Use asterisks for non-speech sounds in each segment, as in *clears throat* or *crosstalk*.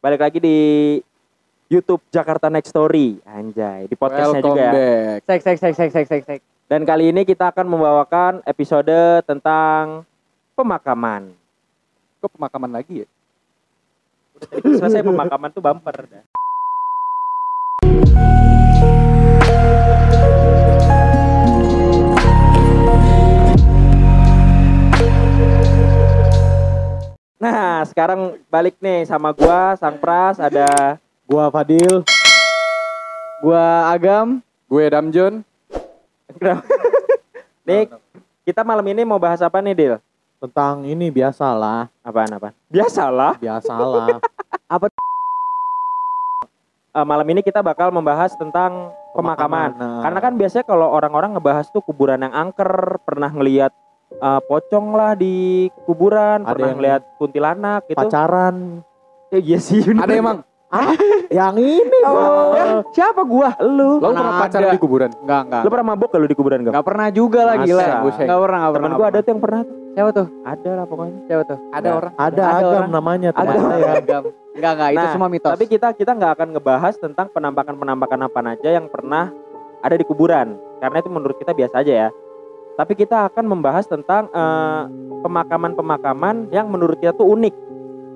Balik lagi di YouTube Jakarta Next Story. Anjay, di podcastnya Welcome juga ya. back. Sek sek sek sek sek sek sek. Dan kali ini kita akan membawakan episode tentang pemakaman. Kok pemakaman lagi ya? Selesai pemakaman tuh bumper. dah. Nah, sekarang balik nih sama gua, Sang Pras, ada Gua Fadil. Gua Agam. Gue Damjon. *laughs* Nih, kita malam ini mau bahas apa nih, Dil? Tentang ini biasalah, Apaan apaan? Biasalah. biasalah. *laughs* Eh, malam ini kita bakal membahas tentang pemakaman. Nah, Karena kan biasanya kalau orang-orang ngebahas tuh kuburan yang angker, pernah ngelihat eh, pocong lah di kuburan, Ada pernah yang ngelihat kuntilanak gitu. pacaran Eh, iya sih. Ada emang? yang ini Oh, gua. siapa gua? Lu, Lo Mana pernah pacaran ada. di kuburan? Enggak, enggak. lu pernah mabuk kalau di kuburan gak? Enggak pernah juga lah gila. Enggak pernah, enggak Temen pernah. gua ada tuh yang pernah tuh. Siapa tuh? Ada lah pokoknya. Siapa tuh? Ada orang. Ada Ada agam orang. namanya Agam. teman saya. Agam. Enggak, enggak, itu Nah, semua mitos. Tapi kita kita nggak akan ngebahas tentang penampakan-penampakan apa aja yang pernah ada di kuburan, karena itu menurut kita biasa aja ya. Tapi kita akan membahas tentang eh, pemakaman-pemakaman yang menurut kita tuh unik.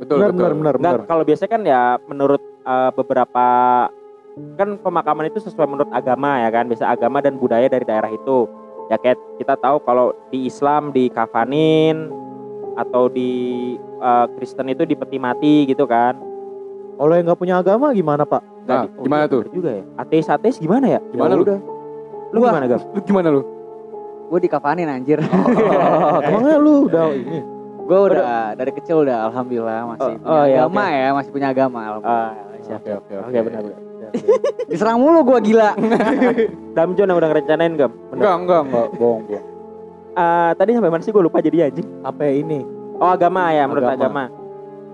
Betul, Benar betul. benar benar benar. kalau biasanya kan ya menurut eh, beberapa kan pemakaman itu sesuai menurut agama ya kan, biasa agama dan budaya dari daerah itu. Ya kayak kita tahu kalau di Islam dikafanin atau di eh, Kristen itu dipeti mati gitu kan. Kalau yang nggak punya agama gimana pak? Nah, di- oh, gimana tuh? juga ya. Ateis ateis gimana ya? Gimana Ya lu? udah. Lu Gua- gimana gam? Lu gimana lu? Gua dikafanin anjir. Oh, *laughs* Emangnya lu udah ini? Gua udah dari kecil udah alhamdulillah masih Oh, punya oh, iya, agama ya, masih punya agama. alhamdulillah. Ah, siap. Oke, oke, Oke benar benar. *laughs* Diserang mulu gua gila. *laughs* Damjon yang udah ngerencanain? Benar. Enggak, enggak, enggak. Bohong, bohong. Ah, tadi sampai mana sih gue lupa jadi anjing. Apa ini? Oh agama ya menurut agama. Agama.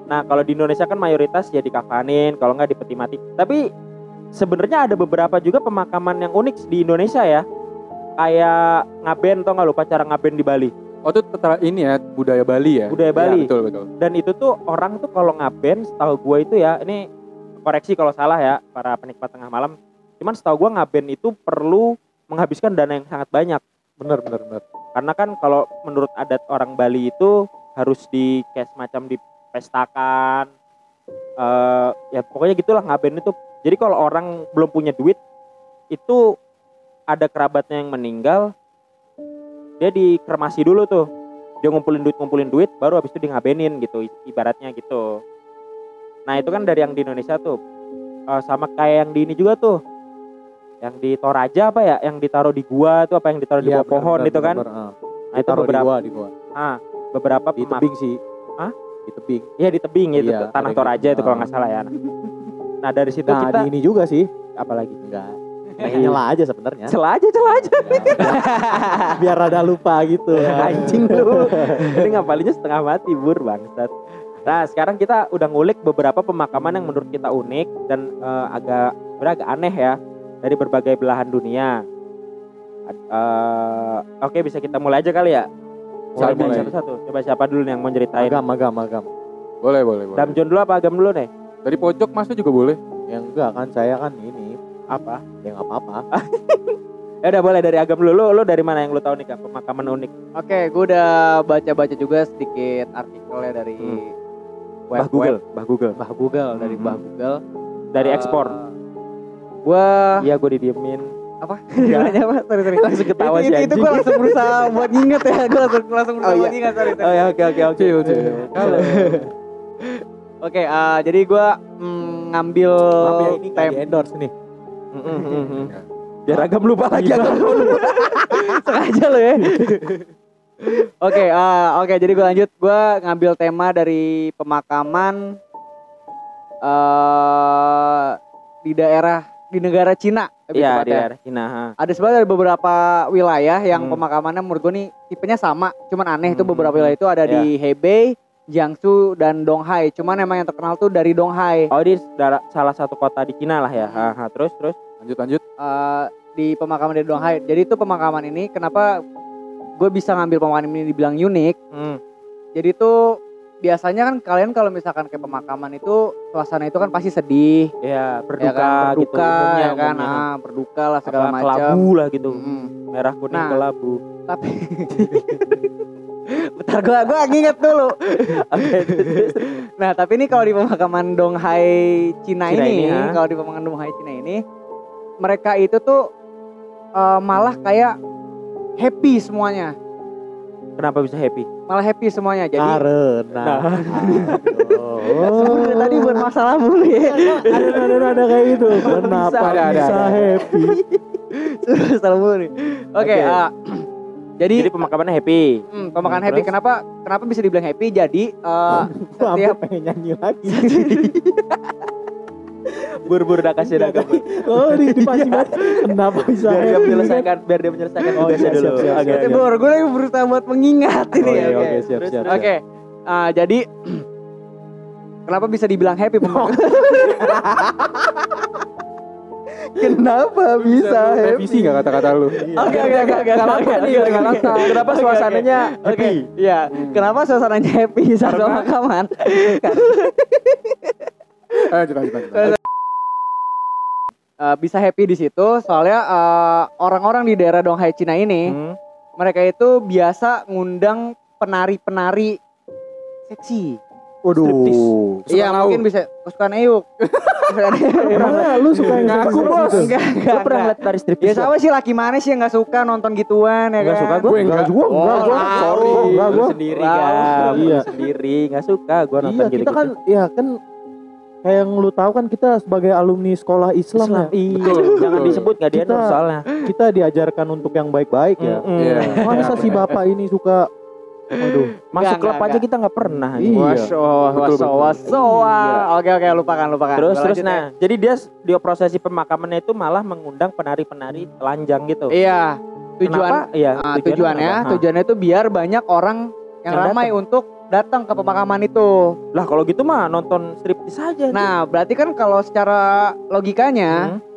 Nah kalau di Indonesia kan mayoritas ya dikafanin, kalau nggak dipeti mati. Tapi sebenarnya ada beberapa juga pemakaman yang unik di Indonesia ya. Kayak ngaben tau nggak lupa cara ngaben di Bali. Oh, itu ini ya, budaya Bali ya? Budaya Iya, Bali. betul, betul. Dan itu tuh orang tuh kalau ngaben, setahu gue itu ya, ini koreksi kalau salah ya para penikmat tengah malam. Cuman setahu gue ngaben itu perlu menghabiskan dana yang sangat banyak. Benar benar benar. Karena kan kalau menurut adat orang Bali itu harus di kayak semacam dipestakan. eh ya pokoknya gitulah ngaben itu. Jadi kalau orang belum punya duit itu ada kerabatnya yang meninggal dia dikremasi dulu tuh. Dia ngumpulin duit ngumpulin duit baru habis itu di ngabenin gitu ibaratnya gitu. Nah, itu kan dari yang di Indonesia tuh. Eh, sama kayak yang di ini juga tuh. Yang di Toraja apa ya? Yang ditaruh di gua tuh apa yang ditaruh di Iya, bawah pohon itu kan? Nah, itu Taruh di beberapa gua, di gua. ah, beberapa Di tebing sih. Hah? Di tebing. Iya di tebing itu Iya, tanah Toraja gitu. itu kalau Ah. nggak salah ya. Nah dari situ Nah kita di ini juga sih. apalagi Enggak. Pengen nyela aja sebenarnya. celah aja celah aja *laughs* Biar rada lupa gitu. anjing lu. Ini ngapalinnya setengah mati bur bangsat. Nah sekarang kita udah ngulik beberapa pemakaman yang menurut kita unik dan eh, agak sebenarnya agak aneh ya dari berbagai belahan dunia. Eh, Oke bisa kita mulai aja kali ya. Mulai, Satu- mulai. Satu-satu. Coba siapa dulu nih yang mau ceritain? Agam agam agam. Boleh, boleh, boleh. Damjon dulu apa Agam dulu nih? Dari pojok masuk juga boleh. Yang enggak kan saya kan ini. Apa? Ya nggak apa-apa. *laughs* Ya udah boleh dari Agam dulu. Lu, lu dari mana yang lu tahu nih Kak pemakaman unik? Oke, gua udah baca-baca juga sedikit artikelnya dari Hmm. web, Bah Google, Bah Google. Bah Google dari Hmm. Bah Google. Dari Eh, ekspor. Gua Iya gue didiemin. apa? *laughs* Gimana apa? Sorry, sorry. Langsung ketawa itu, si itu, itu gue langsung berusaha buat nginget ya. Gue langsung langsung berusaha Oh, iya. nginget. Sorry, sorry. Oh ya oke oke oke. Halo. Oke, eh, jadi gue ngambil Maaf ya ini tem di endorse nih. Mm, mm, mm. Biar agam lupa lagi agam lupa. *laughs* sengaja lo ya. Oke, eh, oke. Jadi gue lanjut. Gue ngambil tema dari pemakaman eh di daerah di negara Cina. Iya di daerah Cina. ha. Ada sebenarnya beberapa wilayah yang Hmm. pemakamannya menurut gue nih tipenya sama, cuman aneh itu Hmm, beberapa hmm, wilayah itu ada Iya. di Hebei, Jiangsu dan Donghai. Cuman emang yang terkenal tuh dari Donghai. Oh di salah satu kota di Cina lah ya. Ha, ha. Terus terus. Lanjut, lanjut. Eh, di pemakaman dari Donghai. Jadi itu pemakaman ini kenapa gue bisa ngambil pemakaman ini dibilang unik? Hmm. Jadi itu biasanya kan kalian kalau misalkan kayak pemakaman itu suasana itu kan pasti sedih, Ya, ya berduka, kan, gitu. berduka umumnya, ya kan, umumnya. ah, berduka lah segala macam. Kelabu lah gitu. Mm-mm. Merah kuning Nah. kelabu. Tapi *laughs* Bentar gua gua nginget dulu. *laughs* nah, tapi ini kalau di pemakaman Donghai Cina, Cina ini, ini, ha? kalau di pemakaman Donghai Cina ini mereka itu tuh eh, malah kayak happy semuanya. Kenapa bisa happy? Malah happy semuanya. Jadi Karena. Sebenarnya Oh. *laughs* tadi buat masalah mulu ya. ada ada ada kayak gitu. Kenapa Ada, ada, bisa ada. happy? masalah mulu nih. Oke, ah, jadi, Jadi pemakamannya happy. hmm, pemakaman happy. terus? Kenapa kenapa bisa dibilang happy? Jadi eh, *laughs* Aku Setiap- pengen nyanyi lagi. *laughs* Bur-bur udah kasih Iya, Oh, di, di pasti banget. Kenapa bisa biar dia happy? menyelesaikan biar dia menyelesaikan Oh, tugasnya siap, dulu. siap, siap, Oke, siap. oke. Bor, gue lagi berusaha buat mengingat ini. Oh, Oke. oke, siap, Terus, siap. terus. Oke, ah, jadi *clears throat* kenapa bisa dibilang happy pemakaman? *laughs* kenapa bisa happy? Revisi nggak kata-kata lu? Oke oke oke oke Kenapa suasananya happy? Iya. Kenapa suasananya happy saat pemakaman? *laughs* Eh, lanjut, lanjut, lanjut. Eh, bisa happy di situ soalnya eh, orang-orang di daerah Donghai Cina ini Hmm. mereka itu biasa ngundang penari-penari seksi. Waduh. Iya mungkin bisa kesukaan Eyuk. *laughs* Emangnya lu suka yang Ngaku seksi bos. gitu? Enggak Lu enggak. pernah enggak. ngeliat tari striptease? Ya sama sih laki mana sih yang nggak suka nonton gituan ya Nggak kan? suka. Gue enggak. Gua enggak, gua. Oh, Sorry. tahu. Enggak, Lu gua. sendiri kan, lu Iya. sendiri nggak suka nonton Iya, gitu. kita kan iya kan kayak yang lu tahu kan kita sebagai alumni sekolah Islam, Islam. ya. Iya. Betul, Jangan disebut nggak dia Kita- soalnya. Kita diajarkan untuk yang baik-baik ya. Mm-mm. Iya. Masa si bapak ini suka Waduh. Masuk Enggak, klub enggak, aja kita nggak pernah. Iya. Iya. Oke oke lupakan lupakan. Terus terus lanjut ya. nah, jadi dia di prosesi pemakamannya itu malah mengundang penari-penari telanjang gitu. Iya. Tujuan Kenapa? Iya, ah, tujuannya tujuannya kenapa? Tujuannya itu biar banyak orang yang, Yang ramai untuk datang ke pemakaman itu. Lah kalau gitu mah nonton striptease saja. Nah, berarti kan kalau secara logikanya Hmm.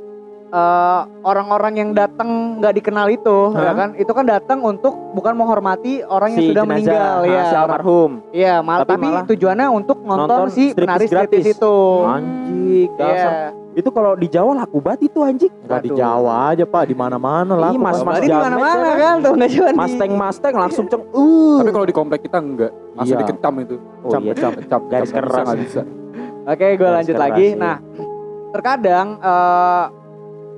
eh, orang-orang yang datang nggak dikenal itu, Hah? ya kan? Itu kan datang untuk bukan menghormati orang yang si sudah jenazah, meninggal nah, ya. si almarhum. Iya, mal- Tapi tapi, malah tujuannya untuk nonton, nonton si penari striptease itu. Anjing, Iya. dasar. Itu kalau di Jawa laku banget itu anjing. Enggak di. Jawa aja, Pak, di mana-mana lah. Ih, mas-mas Berarti di mana-mana kan tuh nggak cuma Mustang Mustang langsung ceng. *laughs* Uh. Tapi kalau di komplek kita enggak. Langsung Iya. dikecam itu. Oh, Kecam, iya. kecam, kecam. Garis keras. Bisa, nggak bisa. Oke, gue Garis lanjut keras, lagi. iya. Nah, terkadang eh,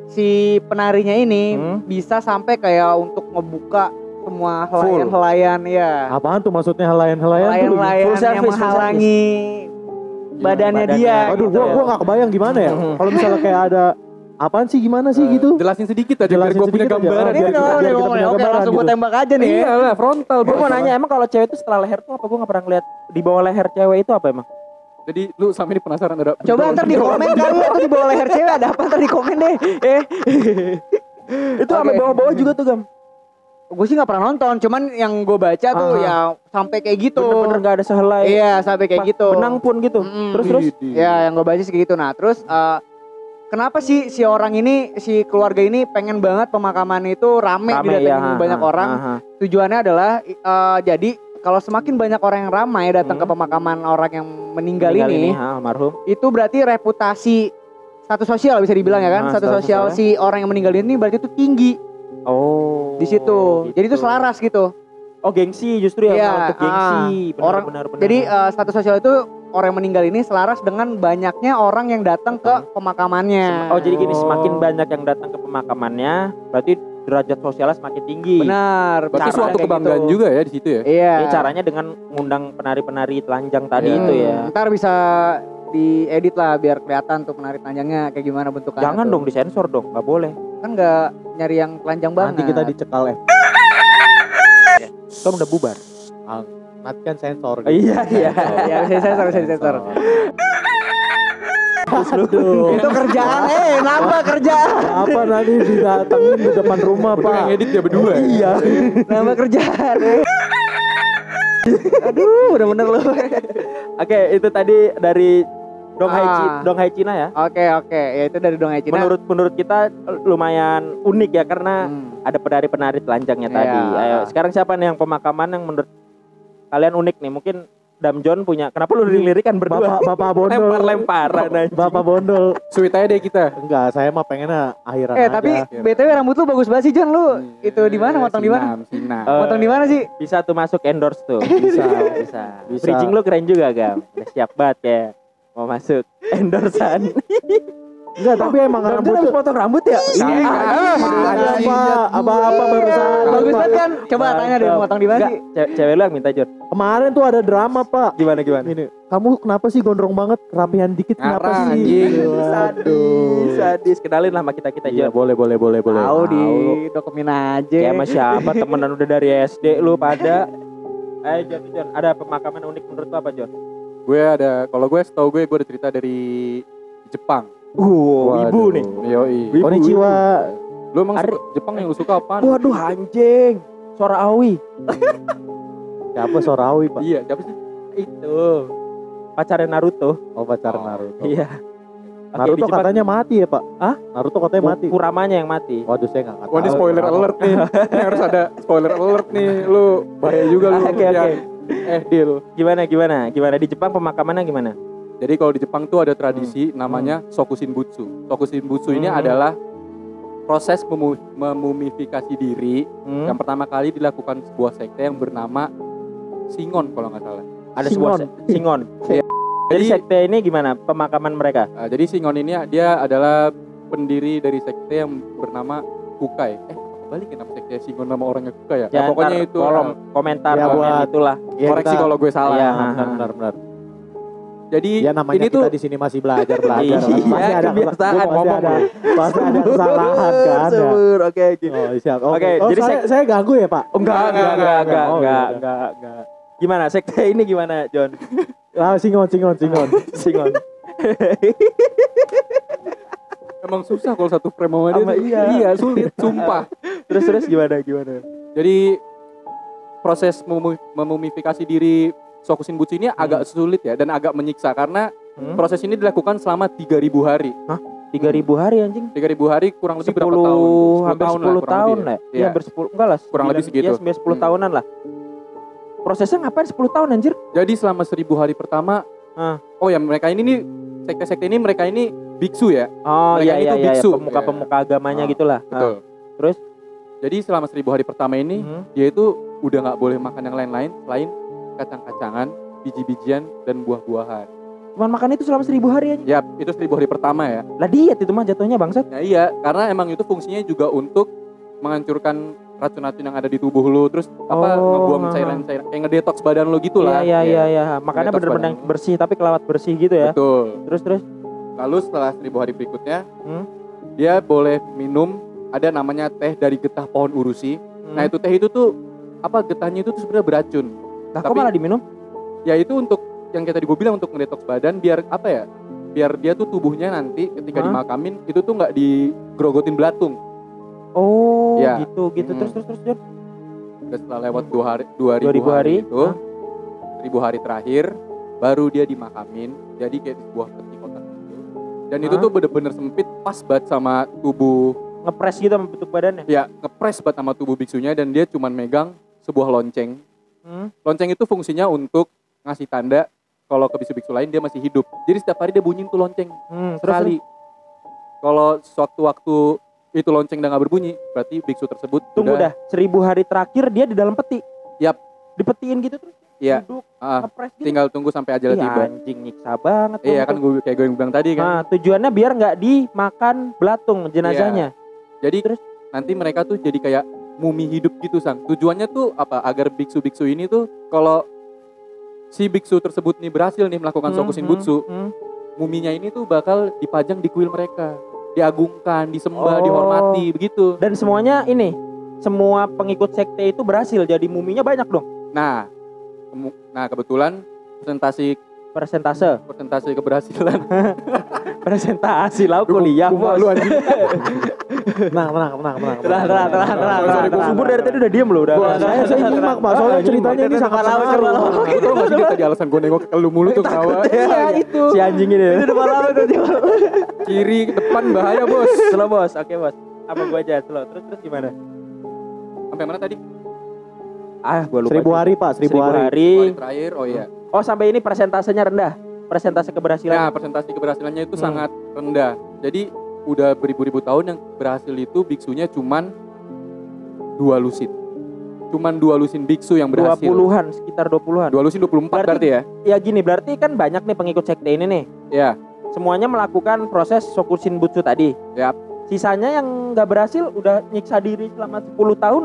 si penarinya ini Hmm. bisa sampai kayak untuk ngebuka semua helayan-helayan ya. Apaan tuh maksudnya helayan-helayan? Helayan-helayan full service, yang menghalangi badannya, badannya. dia. Aduh, gitu. gua gua gak kebayang gimana ya. *laughs* Kalau misalnya kayak ada apaan sih gimana sih gitu? Jelasin sedikit aja biar Jelasin gue punya sedikit aja. gambaran. Ini biar kan kita- kalau biar udah kita ngomong, punya oke gambaran langsung gue gitu. tembak aja nih. Iya lah, frontal. Gue mau nanya emang kalau cewek itu setelah leher tuh apa? Gue gak pernah ngeliat di bawah leher cewek itu apa emang? Jadi lu sama ini penasaran ada Coba ntar di komen kan lu tuh di bawah leher cewek ada apa ntar di komen deh. Eh, *laughs* Itu sampai Oke. bawah-bawah juga tuh gam. Gue sih nggak pernah nonton, cuman yang gue baca tuh Aha. ya sampai kayak gitu. Bener-bener gak ada sehelai. Iya, sampai kayak gitu. Benang pun gitu. Mm-mm. Terus terus. Ya, yang gue baca sih kayak gitu. Nah, terus eh, kenapa sih si orang ini, si keluarga ini pengen banget pemakaman itu rame, Rame, didatengin ya, banyak ha, orang? ha. Tujuannya adalah eh, jadi kalau semakin banyak orang yang ramai datang Hmm. ke pemakaman orang yang meninggal, Meninggal ini, ha, almarhum. itu berarti reputasi status sosial bisa dibilang ya kan? Ah, status status sosial sosialnya. si orang yang meninggal ini berarti itu tinggi Oh. di situ. Jadi itu gitu. selaras gitu. Oh gengsi justru ya Iya, untuk gengsi. Benar, orang- benar, benar. Jadi eh, status sosial itu orang yang meninggal ini selaras dengan banyaknya orang yang datang ke pemakamannya. Oh jadi gini Oh. semakin banyak yang datang ke pemakamannya, berarti derajat sosialnya semakin tinggi. Benar. Berarti suatu kayak kebanggaan gitu. juga ya di situ ya. Iya. Ini caranya dengan ngundang penari-penari telanjang tadi Iya. itu ya. Ntar bisa diedit lah biar kelihatan tuh penari telanjangnya kayak gimana bentukannya. Jangan tuh. dong disensor dong, nggak boleh. Kan nggak nyari yang telanjang banget. Nanti kita dicekal *laughs* ya. Kan udah bubar. Nanti kan *laughs* sensor. Iya, iya. Ya, bisa disensor, bisa disensor. Aduh. Itu kerjaan, eh, nambah kerjaan, Apa nanti didatengin di depan rumah, Udah yang Pak? edit dia berdua. ya? Iya. nambah kerjaan. eh. *laughs* Aduh, udah bener loh. Oke, itu tadi dari Donghai, Ah. Ci- Donghai Cina ya. Oke, oke, ya itu dari Dongai Cina. Menurut menurut kita lumayan unik ya karena Hmm. ada penari-penari telanjangnya Iya. tadi. Ayo, sekarang siapa nih yang pemakaman yang menurut kalian unik nih? Mungkin Dam John punya. Kenapa lu lirik-lirikan berdua? Bapak Bapak *laughs* Bondol. Lempar-lemparan anjing. Bapak Bondol. Sweet aja deh kita. Enggak, saya mah pengennya akhiran Eh aja. tapi. BTW rambut lu bagus banget sih John lu. Itu di mana motong di mana? Eh, Motong di mana sih? Bisa tuh masuk endorse tuh. *laughs* Bisa. Bisa. Bisa. Bridging lu keren juga, Gam. Udah siap banget kayak mau masuk endorsean. *laughs* Enggak, tapi emang John rambut habis potong rambut ya? Iya. Makanya apa apa-apa barusan. Bagus banget kan? Coba Mantap. tanya deh motong di mana cewek lu yang minta John. Kemarin tuh ada drama, Pak. Gimana gimana? Ini, kamu kenapa sih gondrong banget? Kerapihan dikit kenapa Ngarang, sih? anjing. Waduh. Sadis. Kenalin lah sama kita-kita Iya, John. boleh, boleh, boleh, boleh. Tahu di dokumen aja. Kayak sama siapa temenan udah dari SD lu pada Eh John, John, ada pemakaman unik menurut lu apa John? Gue ada, kalau gue setahu gue, gue ada cerita dari Jepang. Uh, ibu nih. Yoi. Wibu, Konnichiwa. Lu emang Ari- suka Jepang yang lu suka apaan? Waduh anjing. Suara Awi. *laughs* Siapa Sorawi, Pak? Iya, siapa sih? Itu. Pacarnya Naruto. Oh, pacar Oh. Naruto. Iya. Oke, Naruto Jepang- katanya mati ya, Pak? Hah? Naruto katanya mati. Kuramanya yang mati. Waduh, saya nggak Wah, ini tahu. spoiler alert nih. Ini harus ada spoiler alert nih. Lu bahaya juga lu. *laughs* Oke, Ya. oke. *laughs* Eh, deal. Gimana gimana? Gimana di Jepang pemakamannya gimana? Jadi kalau di Jepang tuh ada tradisi namanya Sokushinbutsu. Sokushinbutsu ini Hmm. adalah proses memu- memumifikasi diri Hmm? yang pertama kali dilakukan sebuah sekte yang bernama Singon kalau nggak salah. Ada sebuah Singon. se- Singon. *laughs* Iya. Jadi Jadi, sekte ini gimana pemakaman mereka? uh, jadi Singon ini dia adalah pendiri dari sekte yang bernama Kukai. Eh, balik ya nama sekte Singon nama orangnya Kukai ya? Ya, Jangan pokoknya ntar itu kolom komentar Ya, komen buat- itulah. Iya, koreksi kalau gue salah. Iya. Benar, benar, benar. Jadi Ya namanya ini kita tuh di sini masih belajar *laughs* belajar. Iya, pasti ada kebiasaan ngomong ada pasti ada kesalahan *laughs* kan ya. Sebur, oke. Oh, siap. Oke. Oke, oh, jadi saya, saya ganggu ya, Pak? Oh, enggak, enggak, enggak, enggak, enggak, Oh, enggak, iya. enggak, enggak. Gimana sekte ini gimana, John? Ah, singon, singon, singon. *laughs* Singon. Emang susah kalau satu frame sama dia. Iya. iya, sulit, sumpah. *laughs* terus terus gimana gimana? Jadi proses memu- memumifikasi diri Sokushinbutsu ini agak sulit ya dan agak menyiksa karena Hmm? proses ini dilakukan selama 3000 hari. 3000 hari anjing. 3000 hari kurang lebih 10 berapa tahun? 10 hampir 10 tahun lah, tahun lah. ya. Iya, Iya. hampir 10 enggak lah. Kurang lebih sembilan- segitu. Iya, sembilan 10 Hmm. tahunan lah. Prosesnya ngapain 10 tahun anjir? Jadi selama 1000 hari pertama Ah. Oh ya mereka ini nih sekte-sekte ini mereka ini biksu ya. Oh Mereka iya iya iya, biksu. pemuka-pemuka agamanya Ah, gitulah. Betul. terus? Jadi selama 1000 hari pertama Ah. ini Hmm. dia itu udah nggak boleh makan yang lain-lain selain kacang-kacangan, biji-bijian dan buah-buahan. Cuman makan itu selama 1000 hari anjing. Yap, itu 1000 hari pertama ya. Lah diet itu mah jatuhnya bangsat. Nah iya, karena emang itu fungsinya juga untuk menghancurkan racun-racun yang ada di tubuh lu, terus apa Oh, ngebuang ha, cairan-cairan kayak ngedetox badan lu gitu lah. Iya iya iya iya. Makanya bener-bener bersih tapi kelewat bersih gitu ya. Betul. Terus terus Lalu setelah 1000 hari berikutnya, Hmm. dia boleh minum ada namanya teh dari getah pohon urusi. hmm. Nah itu teh itu tuh apa getahnya itu tuh sebenarnya beracun. Kok tapi- malah diminum? Ya itu untuk yang kita tadi gue bilang untuk ngedetox badan biar apa ya? Biar dia tuh tubuhnya nanti ketika Hah? dimakamin itu tuh nggak digerogotin belatung. Oh, Iya. gitu gitu. Hmm. Terus terus terus. Udah setelah lewat dua hari, dua 2000 ribu hari, hari itu, seribu hari terakhir, baru dia dimakamin. Jadi kayak di sebuah gitu. Dan itu tuh bener-bener sempit, pas banget sama tubuh, Ngepres gitu sama bentuk badannya. ya ngepres banget sama tubuh biksunya dan dia cuman megang sebuah lonceng. Hmm. Lonceng itu fungsinya untuk ngasih tanda kalau ke biksu-biksu lain dia masih hidup. Jadi setiap hari dia bunyiin tuh lonceng Hmm, sekali. Kalau sewaktu-waktu itu lonceng udah nggak berbunyi, berarti biksu tersebut Tunggu udah, dah, seribu hari terakhir dia di dalam peti. Yap. Dipetiin gitu terus. Iya. Duduk, ah, ngepres gitu. tinggal tunggu sampai ajalnya Ih, tiba. anjing nyiksa banget. Iya kan gue kayak gue yang bilang tadi kan. Nah, tujuannya biar nggak dimakan belatung jenazahnya. Jadi terus? nanti mereka tuh jadi kayak mumi hidup gitu sang. Tujuannya tuh apa? Agar biksu-biksu ini tuh kalau si biksu tersebut nih berhasil nih melakukan Hmm, sokushinbutsu, hmm, hmm. muminya ini tuh bakal dipajang di kuil mereka, diagungkan, disembah, Oh. dihormati begitu. Dan semuanya ini, semua pengikut sekte itu berhasil jadi muminya banyak dong. Nah, nah kebetulan presentasi Persentase, presentasi keberhasilan *laughs* presentasi lau kuliah bos. malu, anjing. Tenang, tenang, tenang, tenang. Tenang, tenang, tenang, tenang, Sorry, Gua subur dari tadi udah diem loh, udah. Saya saya nyimak Pak, soalnya ceritanya ini sangat seru. lawan, coba Lu tau gak sih tadi alasan gue nengok ke lu mulu tuh ketawa Iya, itu. Si anjing ini. Itu depan laut tuh. Kiri depan bahaya bos Slow bos, oke bos. Apa gua aja slow. Terus terus gimana? Sampai mana tadi? Ah, gua lupa. Seribu hari Pak, seribu, hari. hari. Hari terakhir, oh iya Oh sampai ini persentasenya rendah. Persentase keberhasilan. Nah, presentasi keberhasilannya itu Hmm. sangat rendah. Jadi udah beribu-ribu tahun yang berhasil itu biksunya cuman dua lusin. Cuman dua lusin biksu yang berhasil. 20-an, sekitar 20-an. Dua lusin 24 berarti, Berarti- ya? Ya gini, berarti kan banyak nih pengikut sekte ini nih. Ya. Semuanya melakukan proses Sokushin Butsu tadi. Yap. Sisanya yang nggak berhasil udah nyiksa diri selama 10 tahun,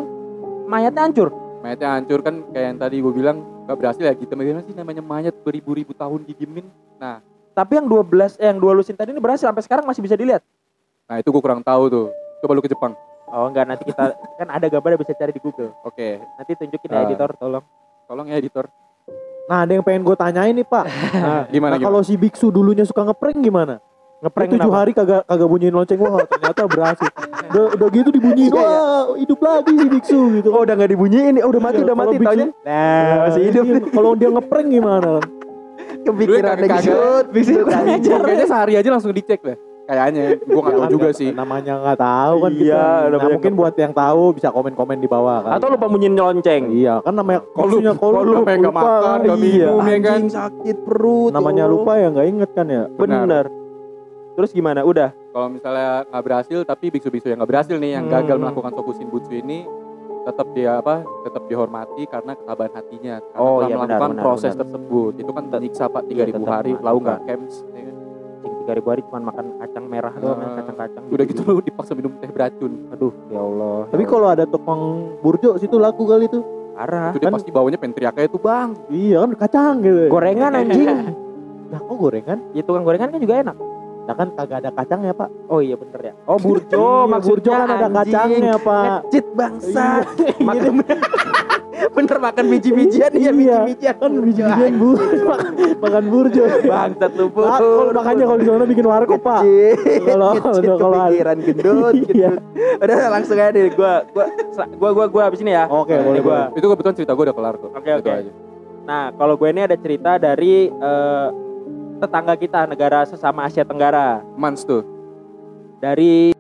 mayatnya hancur. Mayatnya hancur kan kayak yang tadi gue bilang gak berhasil ya gitu. Bagaimana sih namanya mayat beribu-ribu tahun didiemin? Nah, Tapi yang 12 eh, yang dua lusin tadi ini berhasil sampai sekarang masih bisa dilihat. nah itu gue kurang tahu tuh. Coba lu ke Jepang. Oh enggak nanti kita *laughs* kan ada gambarnya bisa cari di Google. Oke, Nanti tunjukin ya Ah. editor tolong. tolong ya editor. Nah, ada yang pengen gue tanyain nih, Pak. *laughs* Gimana Nah, gimana? kalau si biksu dulunya suka ngeprank gimana? Ngeprank tujuh hari kagak kagak bunyiin lonceng wah ternyata berhasil. *laughs* Udah, udah gitu dibunyiin Iya, iya. wah hidup lagi si biksu gitu. Oh udah nggak dibunyiin, oh, udah mati Iya, udah mati biksu- taunya. Nah, masih hidup. Kalau dia ngeprank gimana? Kepikiran Dulu lagi. kagak- Bisa ajar. Kayaknya sehari aja langsung dicek deh. Kayaknya, gue gak Ya tahu juga nggak- sih. Namanya nggak tahu kan Iya, kita. Nah, mungkin buat yang tahu bisa komen-komen di bawah kan. Atau lupa bunyiin lonceng. Iya, kan namanya kalau kalau sampai nggak lupa, makan, nggak iya. minum, ya kan? Sakit perut. Namanya ya lupa ya nggak inget kan ya. Bener. Terus gimana? Udah. Kalau misalnya nggak berhasil, tapi biksu-biksu yang nggak berhasil nih, yang Hmm. gagal melakukan Sokushin Butsu ini, tetap dia apa? Tetap dihormati karena ketabahan hatinya. Karena Oh, telah iya, melakukan benar, proses benar. tersebut. Itu kan menyiksa pak 3000 tetap hari, melakukan. lalu nggak camps. ya kan? Tiga ribu hari cuma makan kacang merah doang, ya, Ah. kacang-kacang. Udah gitu lu dipaksa minum teh beracun. Aduh, ya Allah. Tapi ya kalau ada tukang burjo situ laku kali tuh. Allah. parah. Itu dia kan- pasti bawanya pengen teriaknya itu bang. Iya kan kacang gitu. Gorengan anjing. *laughs* Nah kok gorengan? ya tukang gorengan kan juga enak. Nah kan kagak ada kacangnya pak. Oh iya bener ya. Oh burjo *laughs* Iya, maksudnya burjo kan ada anjing. kacangnya pak. Ngecit bangsa. Iya. *laughs* Makan *laughs* bener makan biji-bijian iya Iya. biji-bijian. Kan biji-bijian bu makan, burjo. Bangsat lu pur. Nah, kalau makanya kalau di sana bikin warkop pak. Kalau Kalau kepikiran gendut, Iya. Udah langsung aja deh gua gua gua gua gua habis ini ya. Oke boleh gua. boleh. Itu kebetulan cerita gue udah kelar kok. Oke, oke. aja. Nah, kalau gue ini ada cerita dari eh, tetangga kita negara sesama Asia Tenggara Mans tuh. dari